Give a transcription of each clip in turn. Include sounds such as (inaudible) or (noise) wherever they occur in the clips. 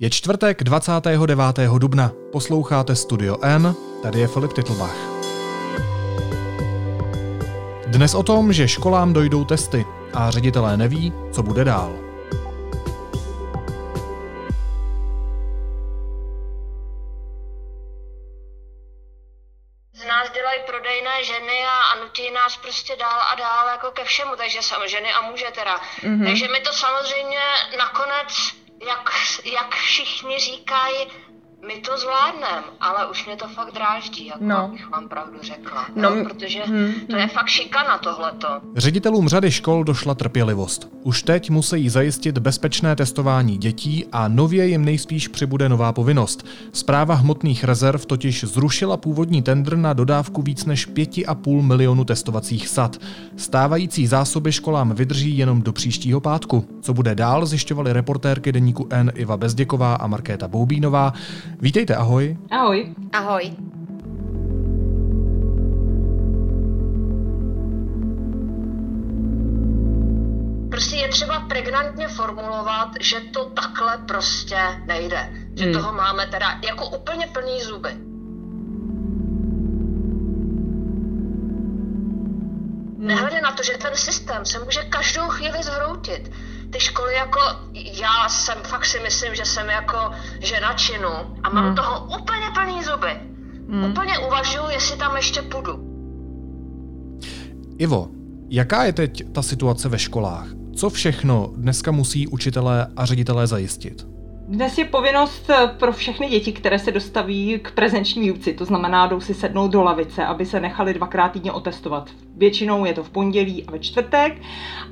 Je čtvrtek 29. dubna. Posloucháte Studio N, tady je Filip Titlbach. Dnes o tom, že školám dojdou testy a ředitelé neví, co bude dál. Z nás dělají prodejné ženy a, a nutí nás prostě dál a dál jako ke všemu, takže sam, ženy a muže teda. Mm-hmm. Takže mi to samozřejmě všichni říkají, my to zvládneme, ale už mě to fakt dráždí, jako no. abych vám pravdu řekla. No, no, protože hmm, to je fakt šikana tohleto. Ředitelům řady škol došla trpělivost. Už teď musí zajistit bezpečné testování dětí a nově jim nejspíš přibude nová povinnost. Zpráva hmotných rezerv totiž zrušila původní tendr na dodávku víc než 5,5 milionu testovacích sad. Stávající zásoby školám vydrží jenom do příštího pátku. Co bude dál, zjišťovali reportérky deníku N Iva Bezděková a Markéta Boubínová. Vítejte, ahoj. Ahoj. Ahoj. Prostě je třeba pregnantně formulovat, že to takhle prostě nejde. Že hmm. toho máme teda jako úplně plný zuby. Nehledě na to, že ten systém se může každou chvíli zhroutit ty školy jako, já jsem fakt si myslím, že jsem jako žena činu a mám hmm. toho úplně plný zuby. Hmm. Úplně uvažuji, jestli tam ještě půjdu. Ivo, jaká je teď ta situace ve školách? Co všechno dneska musí učitelé a ředitelé zajistit? Dnes je povinnost eh, pro všechny děti, které se dostaví k prezenční výuci, to znamená, jdou si sednout do lavice, aby se nechali dvakrát týdně otestovat. Většinou je to v pondělí a ve čtvrtek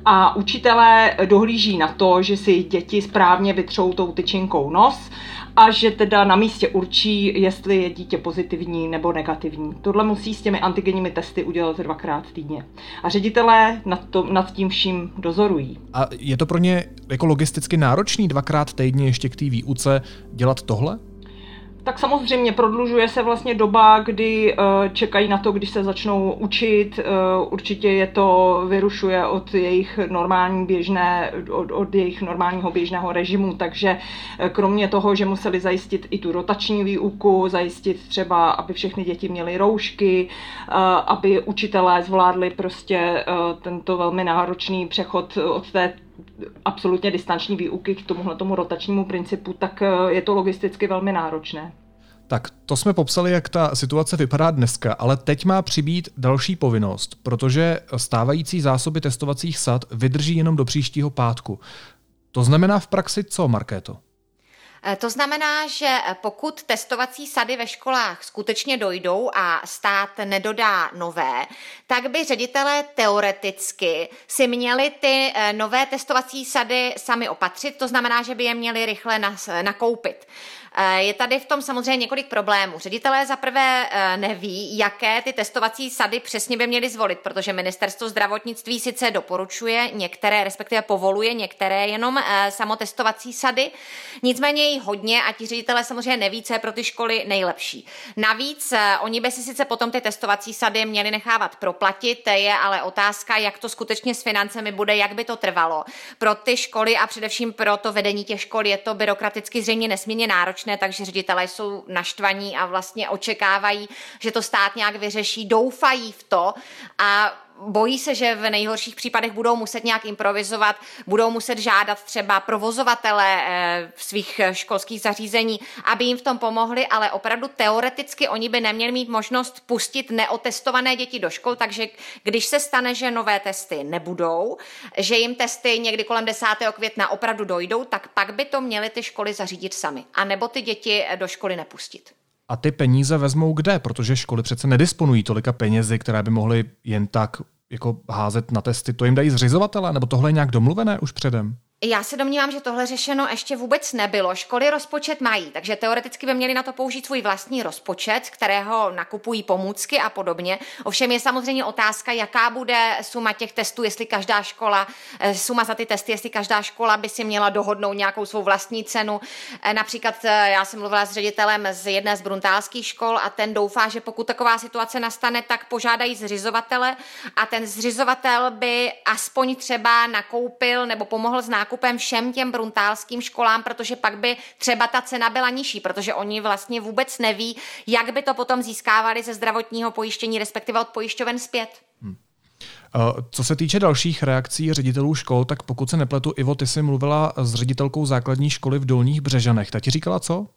a učitelé dohlíží na to, že si děti správně vytřou tou tyčinkou nos a že teda na místě určí, jestli je dítě pozitivní nebo negativní. Tohle musí s těmi antigenními testy udělat dvakrát týdně. A ředitelé nad, to, nad tím vším dozorují. A je to pro ně jako logisticky náročný dvakrát týdně ještě k té výuce dělat tohle? Tak samozřejmě prodlužuje se vlastně doba, kdy uh, čekají na to, když se začnou učit. Uh, určitě je to vyrušuje od jejich normální běžné, od, od jejich normálního běžného režimu, takže uh, kromě toho, že museli zajistit i tu rotační výuku, zajistit třeba, aby všechny děti měly roušky, aby učitelé zvládli prostě tento velmi náročný přechod od té absolutně distanční výuky k tomuhle tomu rotačnímu principu, tak eh, je to logisticky velmi náročné. Tak to jsme popsali, jak ta situace vypadá dneska, ale teď má přibít další povinnost, protože stávající zásoby testovacích sad vydrží jenom do příštího pátku. To znamená v praxi co, Markéto? Eh, to znamená, že eh, pokud testovací sady ve školách skutečně dojdou a stát nedodá nové, tak by ředitelé teoreticky si měli ty eh, nové testovací sady sami opatřit, to znamená, že by je měli rychle nakoupit. Eh, je tady v tom samozřejmě několik problémů. Ředitelé zaprvé eh, neví, jaké ty testovací sady přesně by měly zvolit, protože ministerstvo zdravotnictví sice doporučuje některé, respektive povoluje některé jenom eh, samotestovací sady, nicméně jich hodně a ti ředitelé samozřejmě neví, co je pro ty školy nejlepší. Navíc oni by si sice potom ty testovací sady měli nechávat proplatit, je ale otázka, jak to skutečně s financemi bude, jak by to trvalo. Pro ty školy a především pro to vedení těch škol je to byrokraticky zřejmě nesmírně náročné náročné, takže ředitelé jsou naštvaní a vlastně očekávají, že to stát nějak vyřeší, doufají v to a bojí se, že v nejhorších případech budou muset nějak improvizovat, budou muset žádat třeba provozovatele eh, svých školských zařízení, aby jim v tom pomohli, ale opravdu teoreticky oni by neměli mít možnost pustit neotestované děti do škol, takže když se stane, že nové testy nebudou, že jim testy někdy kolem 10. května opravdu dojdou, tak pak by to měly ty školy zařídit sami, a nebo ty děti do školy nepustit. A ty peníze vezmou kde? Protože školy přece nedisponují tolika penězi, které by mohly jen tak jako házet na testy. To jim dají zřizovatele, nebo tohle je nějak domluvené už předem? Já se domnívám, že tohle řešeno ještě vůbec nebylo. Školy rozpočet mají, takže teoreticky by měli na to použít svůj vlastní rozpočet, z kterého nakupují pomůcky a podobně. Ovšem je samozřejmě otázka, jaká bude suma těch testů, jestli každá škola, eh, suma za ty testy, jestli každá škola by si měla dohodnout nějakou svou vlastní cenu. Eh, například eh, já jsem mluvila s ředitelem z jedné z bruntálských škol a ten doufá, že pokud taková situace nastane, tak požádají zřizovatele a ten zřizovatel by aspoň třeba nakoupil nebo pomohl s nákupem nákupem všem těm bruntálským školám, protože pak by třeba ta cena byla nižší, protože oni vlastně vůbec neví, jak by to potom získávali ze zdravotního pojištění, respektive od pojišťoven zpět. Hmm. Co se týče dalších reakcí ředitelů škol, tak pokud se nepletu, Ivo, ty jsi mluvila s ředitelkou základní školy v Dolních Břežanech. Ta ti říkala co?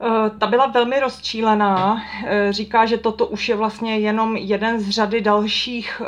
Eh, ta byla velmi rozčílená. Eh, říká, že toto už je vlastně jenom jeden z řady dalších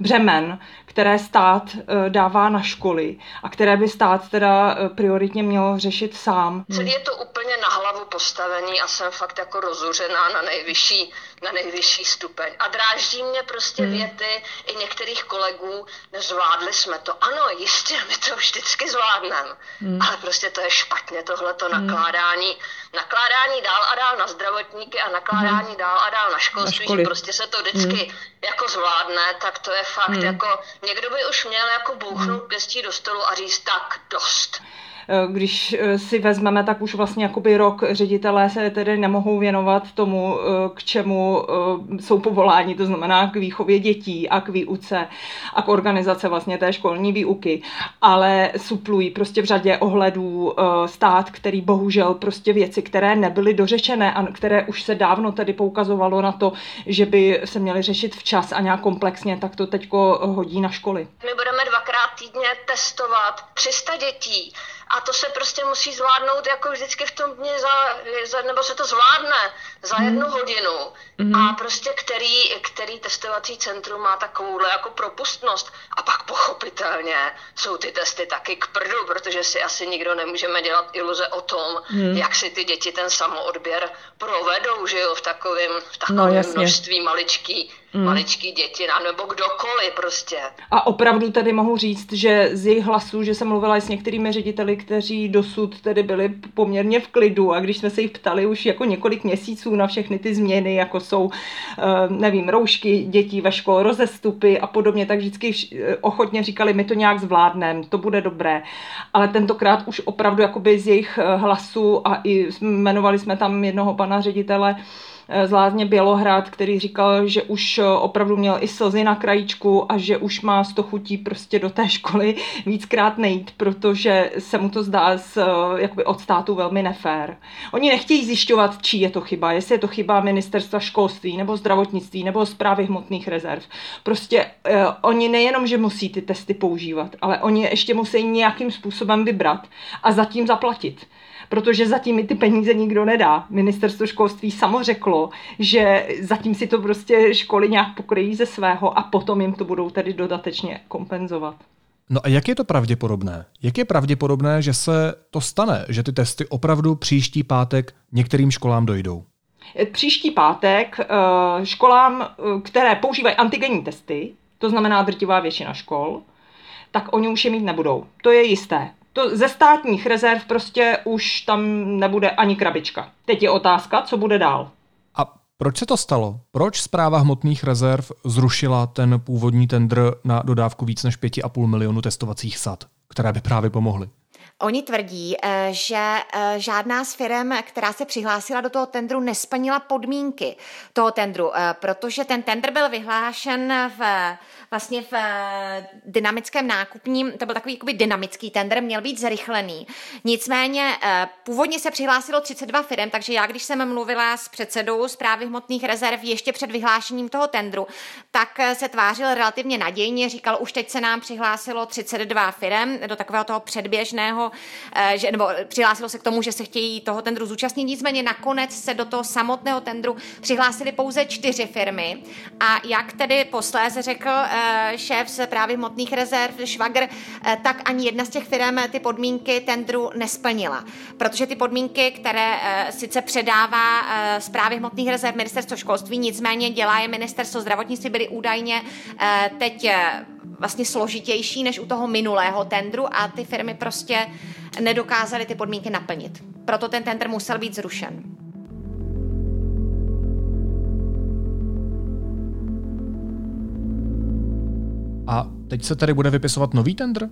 břemen, které stát dává na školy a které by stát teda prioritně měl řešit sám. Celý je to úplně na hlavu postavený a jsem fakt jako rozuřená na nejvyšší na nejvyšší stupeň. A dráždí mě prostě hmm. věty i některých kolegů, nezvládli jsme to. Ano, jistě, my to vždycky zvládneme, hmm. ale prostě to je špatně, tohleto hmm. nakládání, nakládání dál a dál na zdravotníky a nakládání hmm. dál a dál na školství, na že prostě se to vždycky hmm. jako zvládne, tak to je fakt hmm. jako, někdo by už měl jako bouchnout hmm. pěstí do stolu a říct tak, dost. Eh, když eh, si vezmeme, tak už vlastně jakoby rok ředitelé se tedy nemohou věnovat tomu, eh, k čemu jsou povoláni, to znamená k výchově dětí a k výuce a k organizace vlastně té školní výuky, ale suplují prostě v řadě ohledů stát, který bohužel prostě věci, které nebyly dořečené a které už se dávno tedy poukazovalo na to, že by se měly řešit včas a nějak komplexně, tak to teďko hodí na školy. My budeme dvakrát týdně testovat 300 dětí a to se prostě musí zvládnout jako vždycky v tom dni, za, za, nebo se to zvládne za mm. jednu hodinu mm. a prostě který, který testovací centrum má takovou jako propustnost a pak pochopitelně jsou ty testy taky k prdu, protože si asi nikdo nemůžeme dělat iluze o tom, mm. jak si ty děti ten samoodběr provedou, že jo, v takovém v takovém no, množství maličký mm. maličký děti, nebo kdokoliv prostě. A opravdu tady mohu říct, že z jejich hlasů, že jsem mluvila i s některými řediteli, kteří dosud tedy byli poměrně v klidu a když jsme se jich ptali už jako několik měsíců na všechny ty změny, jako jsou, eh, nevím, roušky dětí ve škole, rozestupy a podobně, tak vždycky eh, ochotně říkali, my to nějak zvládneme, to bude dobré. Ale tentokrát už opravdu jakoby z jejich eh, hlasů a i jmenovali jsme tam jednoho pana ředitele, z Lázně Bělohrad, který říkal, že už eh, opravdu měl i slzy na krajíčku a že už má z to chutí prostě do té (laughs) školy víckrát nejít, protože se mu to zdá z, eh, jakoby od státu velmi nefér. Oni nechtějí zjišťovat, čí je to chyba, jestli je to chyba ministerstva školství nebo zdravotnictví nebo zprávy hmotných rezerv. Prostě eh, oni nejenom, že musí ty testy používat, ale oni ještě musí nějakým způsobem vybrat a zatím zaplatit protože zatím mi ty peníze nikdo nedá. Ministerstvo školství samo řeklo, že zatím si to prostě školy nějak pokryjí ze svého a potom jim to budou tedy dodatečně kompenzovat. No a jak je to pravděpodobné? Jak je pravděpodobné, že se to stane, že ty testy opravdu příští pátek některým školám dojdou? Příští pátek eh, školám, eh, které používají antigenní testy, to znamená drtivá většina škol, tak oni už je mít nebudou. To je jisté to ze státních rezerv prostě už tam nebude ani krabička. Teď je otázka, co bude dál. Proč se to stalo? Proč zpráva hmotných rezerv zrušila ten původní tendr na dodávku víc než 5,5 milionu testovacích sad, které by právě pomohly? Oni tvrdí, eh, že eh, žádná z firm, která se přihlásila do toho tendru, nesplnila podmínky toho tendru, eh, protože ten tendr byl vyhlášen v vlastně v dynamickém nákupním, to byl takový jakoby dynamický tender, měl být zrychlený. Nicméně původně se přihlásilo 32 firm, takže já, když jsem mluvila s předsedou zprávy hmotných rezerv ještě před vyhlášením toho tendru, tak se tvářil relativně nadějně, říkal, už teď se nám přihlásilo 32 firm do takového toho předběžného Eh, že, nebo přihlásilo se k tomu, že se chtějí toho tendru zúčastnit. Nicméně nakonec se do toho samotného tendru přihlásili pouze čtyři firmy. A jak tedy posléze řekl eh, šéf z právě hmotných rezerv Švagr, eh, tak ani jedna z těch firm ty podmínky tendru nesplnila. Protože ty podmínky, které sice předává zprávy hmotných rezerv ministerstvo školství, nicméně dělá je ministerstvo zdravotnictví, byly údajně teď vlastně složitější než u toho minulého tendru a ty firmy prostě nedokázaly ty podmínky naplnit. Proto ten tender musel být zrušen. A teď se tady bude vypisovat nový tender?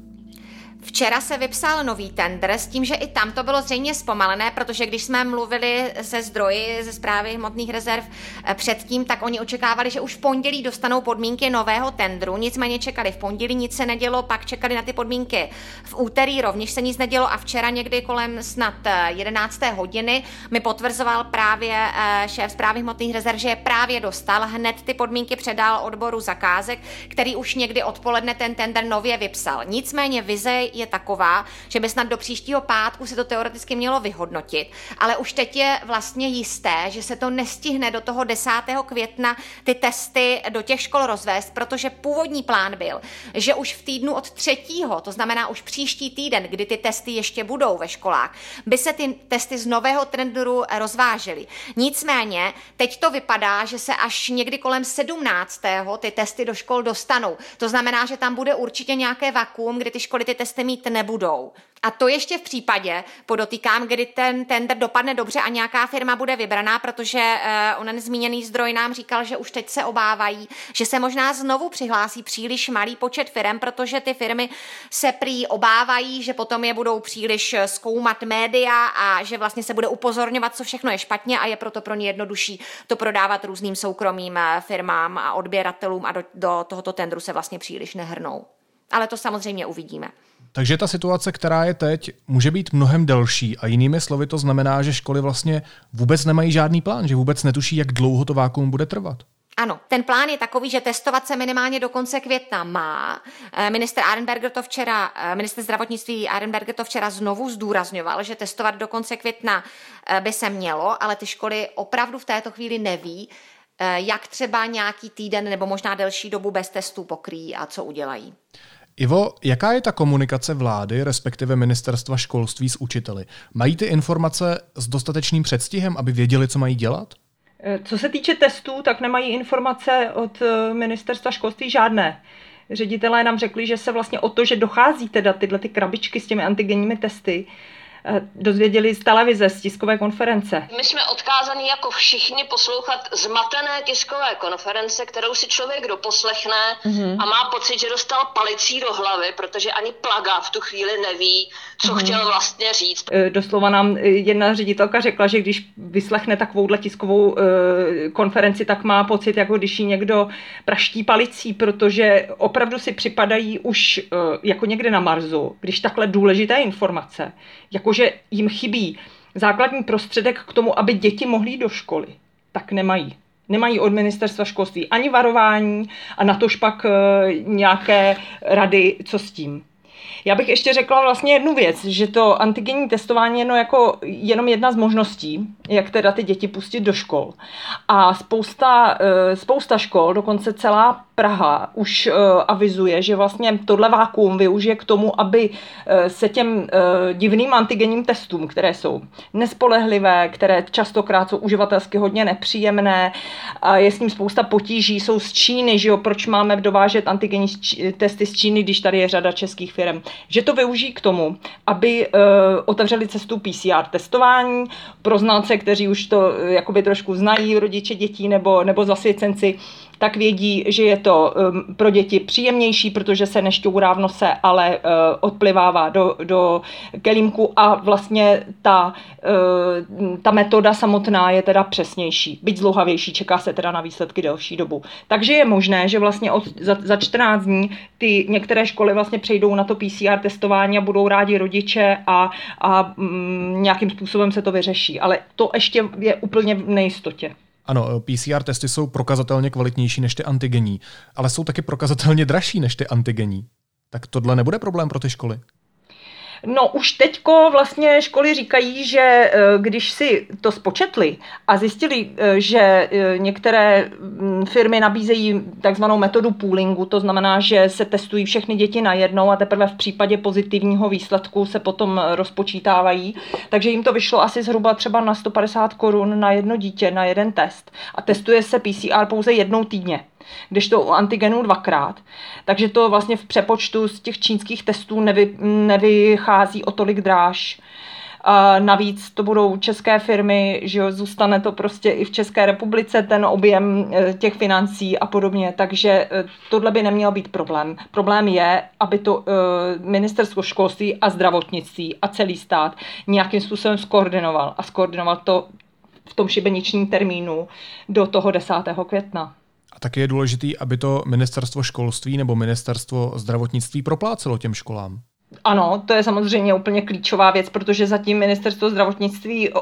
Včera se vypsal nový tender s tím, že i tam to bylo zřejmě zpomalené, protože když jsme mluvili se zdroji ze zprávy hmotných rezerv eh, předtím, tak oni očekávali, že už v pondělí dostanou podmínky nového tendru. Nicméně čekali v pondělí, nic se nedělo, pak čekali na ty podmínky v úterý, rovněž se nic nedělo a včera někdy kolem snad 11. Eh, hodiny mi potvrzoval právě eh, šéf zprávy hmotných rezerv, že je právě dostal, hned ty podmínky předal odboru zakázek, který už někdy odpoledne ten tender nově vypsal. Nicméně vize je taková, že by snad do příštího pátku se to teoreticky mělo vyhodnotit, ale už teď je vlastně jisté, že se to nestihne do toho 10. května ty testy do těch škol rozvést, protože původní plán byl, že už v týdnu od třetího, to znamená už příští týden, kdy ty testy ještě budou ve školách, by se ty testy z nového trendu rozvážely. Nicméně, teď to vypadá, že se až někdy kolem 17. ty testy do škol dostanou. To znamená, že tam bude určitě nějaké vakuum, kdy ty školy ty testy mít nebudou. A to ještě v případě, podotýkám, kdy ten tender dopadne dobře a nějaká firma bude vybraná, protože uh, onen zmíněný zdroj nám říkal, že už teď se obávají, že se možná znovu přihlásí příliš malý počet firm, protože ty firmy se prý obávají, že potom je budou příliš zkoumat média a že vlastně se bude upozorňovat, co všechno je špatně a je proto pro ně jednodušší to prodávat různým soukromým eh, firmám a odběratelům a do, do tohoto tendru se vlastně příliš nehrnou. Ale to samozřejmě uvidíme. Takže ta situace, která je teď, může být mnohem delší a jinými slovy to znamená, že školy vlastně vůbec nemají žádný plán, že vůbec netuší, jak dlouho to vákuum bude trvat. Ano, ten plán je takový, že testovat se minimálně do konce května má. Eh, minister Arenberger to včera, eh, minister zdravotnictví Arenberger to včera znovu zdůrazňoval, že testovat do konce května eh, by se mělo, ale ty školy opravdu v této chvíli neví, jak třeba nějaký týden nebo možná delší dobu bez testů pokryjí a co udělají. Ivo, jaká je ta komunikace vlády, respektive ministerstva školství s učiteli? Mají ty informace s dostatečným předstihem, aby věděli, co mají dělat? Eh, co se týče testů, tak nemají informace od eh, ministerstva školství žádné. Ředitelé nám řekli, že se vlastně o to, že dochází teda tyhle ty krabičky s těmi antigenními testy, dozvěděli z televize, z tiskové konference. My jsme odkázaní jako všichni poslouchat zmatené tiskové konference, kterou si člověk doposlechne mm-hmm. a má pocit, že dostal palicí do hlavy, protože ani plaga v tu chvíli neví, co mm-hmm. chtěl vlastně říct. Eh, doslova nám eh, jedna ředitelka řekla, že když vyslechne takovouhle tiskovou konferenci, tak má pocit, jako když ji někdo praští palicí, protože opravdu si připadají už jako někde na Marsu, když takhle důležité informace, jako že jim chybí základní prostředek k tomu, aby děti mohly do školy, tak nemají. Nemají od ministerstva školství ani varování a na tož pak e, nějaké rady, co s tím. Já bych ještě řekla vlastně jednu věc, že to antigenní testování je no jako jenom jedna z možností, jak teda ty děti pustit do škol. A spousta, e, spousta škol, dokonce celá Praha už uh, avizuje, že vlastně tohle vákuum využije k tomu, aby uh, se těm divným antigenním testům, které jsou nespolehlivé, které častokrát jsou uživatelsky hodně nepříjemné, a je s ním spousta potíží, jsou z Číny, že jo, proč máme dovážet antigenní testy z Číny, když tady je řada českých firm, že to využijí k tomu, aby otevřeli cestu PCR testování pro znalce, kteří už to uh, jakoby trošku znají, rodiče dětí nebo, nebo zasvěcenci, tak vědí, že je to um, pro děti příjemnější, protože se nešťourá v nose, ale uh, odplivává do, do kelímku a vlastně ta, uh, ta metoda samotná je teda přesnější, byť zlouhavější, čeká se teda na výsledky delší dobu. Takže je možné, že vlastně od, za, za 14 dní ty některé školy vlastně přejdou na to PCR testování a budou rádi rodiče a, a mm, nějakým způsobem se to vyřeší. Ale to ještě je úplně v nejistotě. Ano, PCR testy jsou prokazatelně kvalitnější než ty antigenní, ale jsou taky prokazatelně dražší než ty antigenní. Tak tohle nebude problém pro ty školy? No už teďko vlastně školy říkají, že eh, když si to spočetli a zjistili, eh, že eh, některé mm, firmy nabízejí takzvanou metodu poolingu, to znamená, že se testují všechny děti najednou a teprve v případě pozitivního výsledku se potom rozpočítávají, takže jim to vyšlo asi zhruba třeba na 150 korun na jedno dítě, na jeden test. A testuje se PCR pouze jednou týdně když to u antigenů dvakrát. Takže to vlastně v přepočtu z těch čínských testů nevy, nevychází o tolik dráž. A navíc to budou české firmy, že jo, zůstane to prostě i v České republice ten objem eh, těch financí a podobně, takže eh, tohle by neměl být problém. Problém je, aby to ministerstvo školství a zdravotnictví a celý stát nějakým způsobem skoordinoval a skoordinoval to v tom šibeničním termínu do toho 10. května. A taky je důležité, aby to ministerstvo školství nebo ministerstvo zdravotnictví proplácelo těm školám. Ano, to je samozřejmě úplně klíčová věc, protože zatím ministerstvo zdravotnictví eh,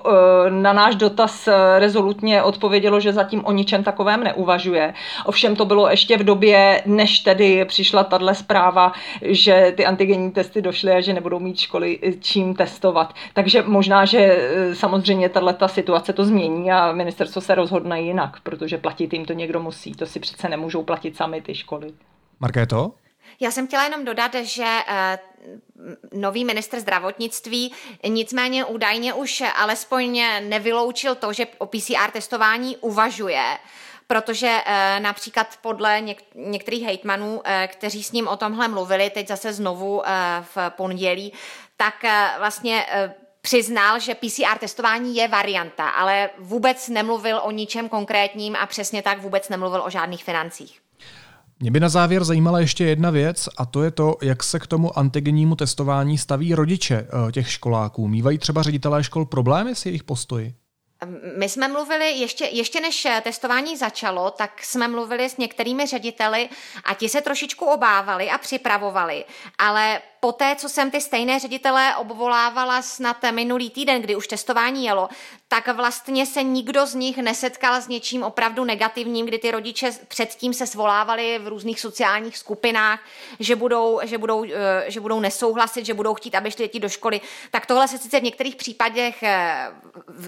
na náš dotaz eh, rezolutně odpovědělo, že zatím o ničem takovém neuvažuje. Ovšem to bylo ještě v době, než tedy přišla tahle zpráva, že ty antigenní testy došly a že nebudou mít školy eh, čím testovat. Takže možná, že samozřejmě tato situace to změní a ministerstvo se rozhodne jinak, protože platit jim to někdo musí. To si přece nemůžou platit sami ty školy. Markéto? Já jsem chtěla jenom dodat, že nový ministr zdravotnictví nicméně údajně už alespoň nevyloučil to, že o PCR testování uvažuje, protože e, například podle něk- některých hejtmanů, e, kteří s ním o tomhle mluvili, teď zase znovu v pondělí, tak vlastně přiznal, že PCR testování je varianta, ale vůbec nemluvil o ničem konkrétním a přesně tak vůbec nemluvil o žádných financích. Mě by na závěr zajímala ještě jedna věc a to je to, jak se k tomu antigennímu testování staví rodiče eh, těch školáků. Mývají třeba ředitelé škol problémy s jejich postoji? My jsme mluvili, ještě, ještě než testování začalo, tak jsme mluvili s některými řediteli a ti se trošičku obávali a připravovali, ale po té, co jsem ty stejné ředitele obvolávala snad minulý týden, kdy už testování jelo, tak vlastně se nikdo z nich nesetkal s něčím opravdu negativním, kdy ty rodiče předtím se svolávali v různých sociálních skupinách, že budou, že budou, eh, že budou nesouhlasit, že budou chtít, aby šli děti do školy. Tak tohle se sice v některých případech eh,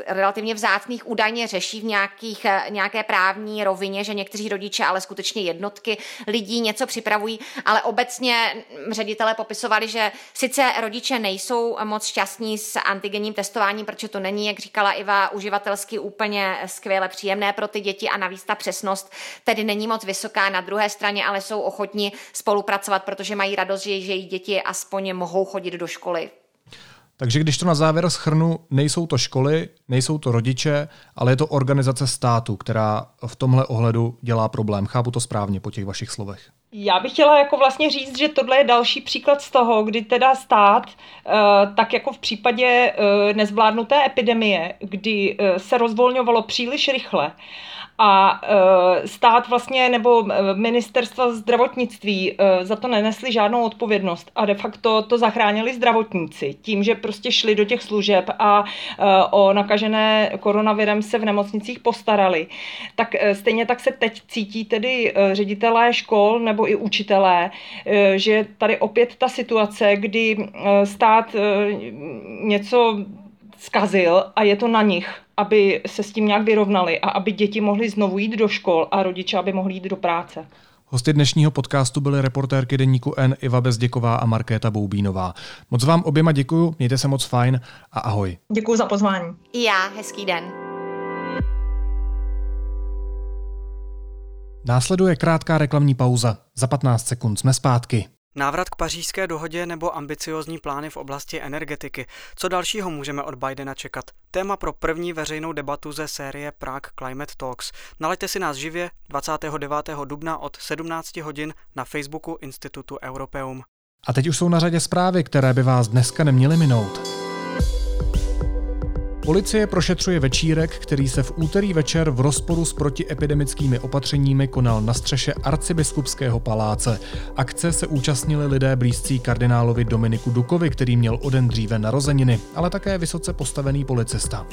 relativně vzácných údajně řeší v nějakých, eh, nějaké právní rovině, že někteří rodiče, ale skutečně jednotky lidí něco připravují, ale obecně ředitele popisovali, že sice rodiče nejsou moc šťastní s antigenním testováním, protože to není, jak říkala Iva, uživatelsky úplně skvěle příjemné pro ty děti a navíc ta přesnost tedy není moc vysoká. Na druhé straně ale jsou ochotní spolupracovat, protože mají radost, že, že jejich děti aspoň mohou chodit do školy. Takže když to na závěr schrnu, nejsou to školy, nejsou to rodiče, ale je to organizace státu, která v tomhle ohledu dělá problém. Chápu to správně po těch vašich slovech. Já bych chtěla jako vlastně říct, že tohle je další příklad z toho, kdy teda stát, eh, tak jako v případě eh, nezvládnuté epidemie, kdy eh, se rozvolňovalo příliš rychle a stát vlastně nebo ministerstva zdravotnictví za to nenesli žádnou odpovědnost a de facto to zachránili zdravotníci tím, že prostě šli do těch služeb a o nakažené koronavirem se v nemocnicích postarali. Tak stejně tak se teď cítí tedy ředitelé škol nebo i učitelé, že tady opět ta situace, kdy stát něco zkazil a je to na nich, aby se s tím nějak vyrovnali a aby děti mohly znovu jít do škol a rodiče, aby mohli jít do práce. Hosty dnešního podcastu byly reportérky deníku N Iva Bezděková a Markéta Boubínová. Moc vám oběma děkuju, mějte se moc fajn a ahoj. Děkuji za pozvání. I já, hezký den. Následuje krátká reklamní pauza. Za 15 sekund jsme zpátky. Návrat k pařížské dohodě nebo ambiciozní plány v oblasti energetiky. Co dalšího můžeme od Bidena čekat? Téma pro první veřejnou debatu ze série Prague Climate Talks. Nalaďte si nás živě 29. dubna od 17 hodin na Facebooku Institutu Europeum. A teď už jsou na řadě zprávy, které by vás dneska neměly minout. Policie prošetřuje večírek, který se v úterý večer v rozporu s protiepidemickými opatřeními konal na střeše arcibiskupského paláce. Akce se účastnili lidé blízcí kardinálovi Dominiku Dukovi, který měl o den dříve narozeniny, ale také vysoce postavený policista.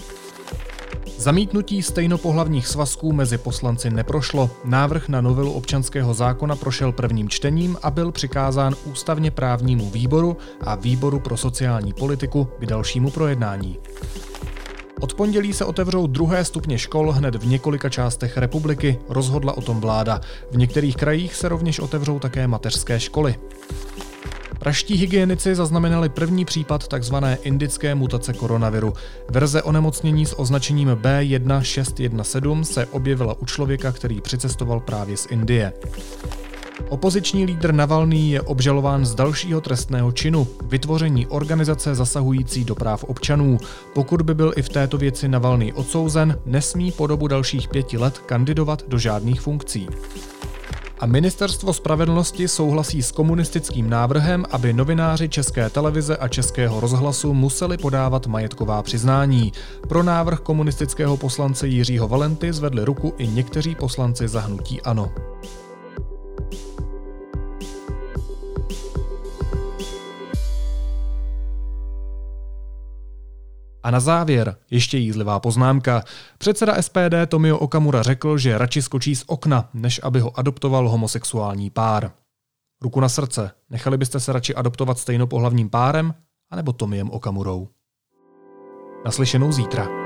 Zamítnutí stejnopohlavních svazků mezi poslanci neprošlo. Návrh na novelu občanského zákona prošel prvním čtením a byl přikázán ústavně právnímu výboru a výboru pro sociální politiku k dalšímu projednání. Od pondělí se otevřou druhé stupně škol hned v několika částech republiky, rozhodla o tom vláda. V některých krajích se rovněž otevřou také mateřské školy. Praští hygienici zaznamenali první případ tzv. indické mutace koronaviru. Verze onemocnění s označením B1617 se objevila u člověka, který přicestoval právě z Indie. Opoziční lídr Navalný je obžalován z dalšího trestného činu, vytvoření organizace zasahující do práv občanů. Pokud by byl i v této věci Navalný odsouzen, nesmí po dobu dalších pěti let kandidovat do žádných funkcí. A ministerstvo spravedlnosti souhlasí s komunistickým návrhem, aby novináři České televize a Českého rozhlasu museli podávat majetková přiznání. Pro návrh komunistického poslance Jiřího Valenty zvedli ruku i někteří poslanci zahnutí ANO. A na závěr ještě jízlivá poznámka. Předseda SPD Tomio Okamura řekl, že radši skočí z okna, než aby ho adoptoval homosexuální pár. Ruku na srdce, nechali byste se radši adoptovat stejnopohlavním párem, anebo Tomiem Okamurou? Naslyšenou zítra.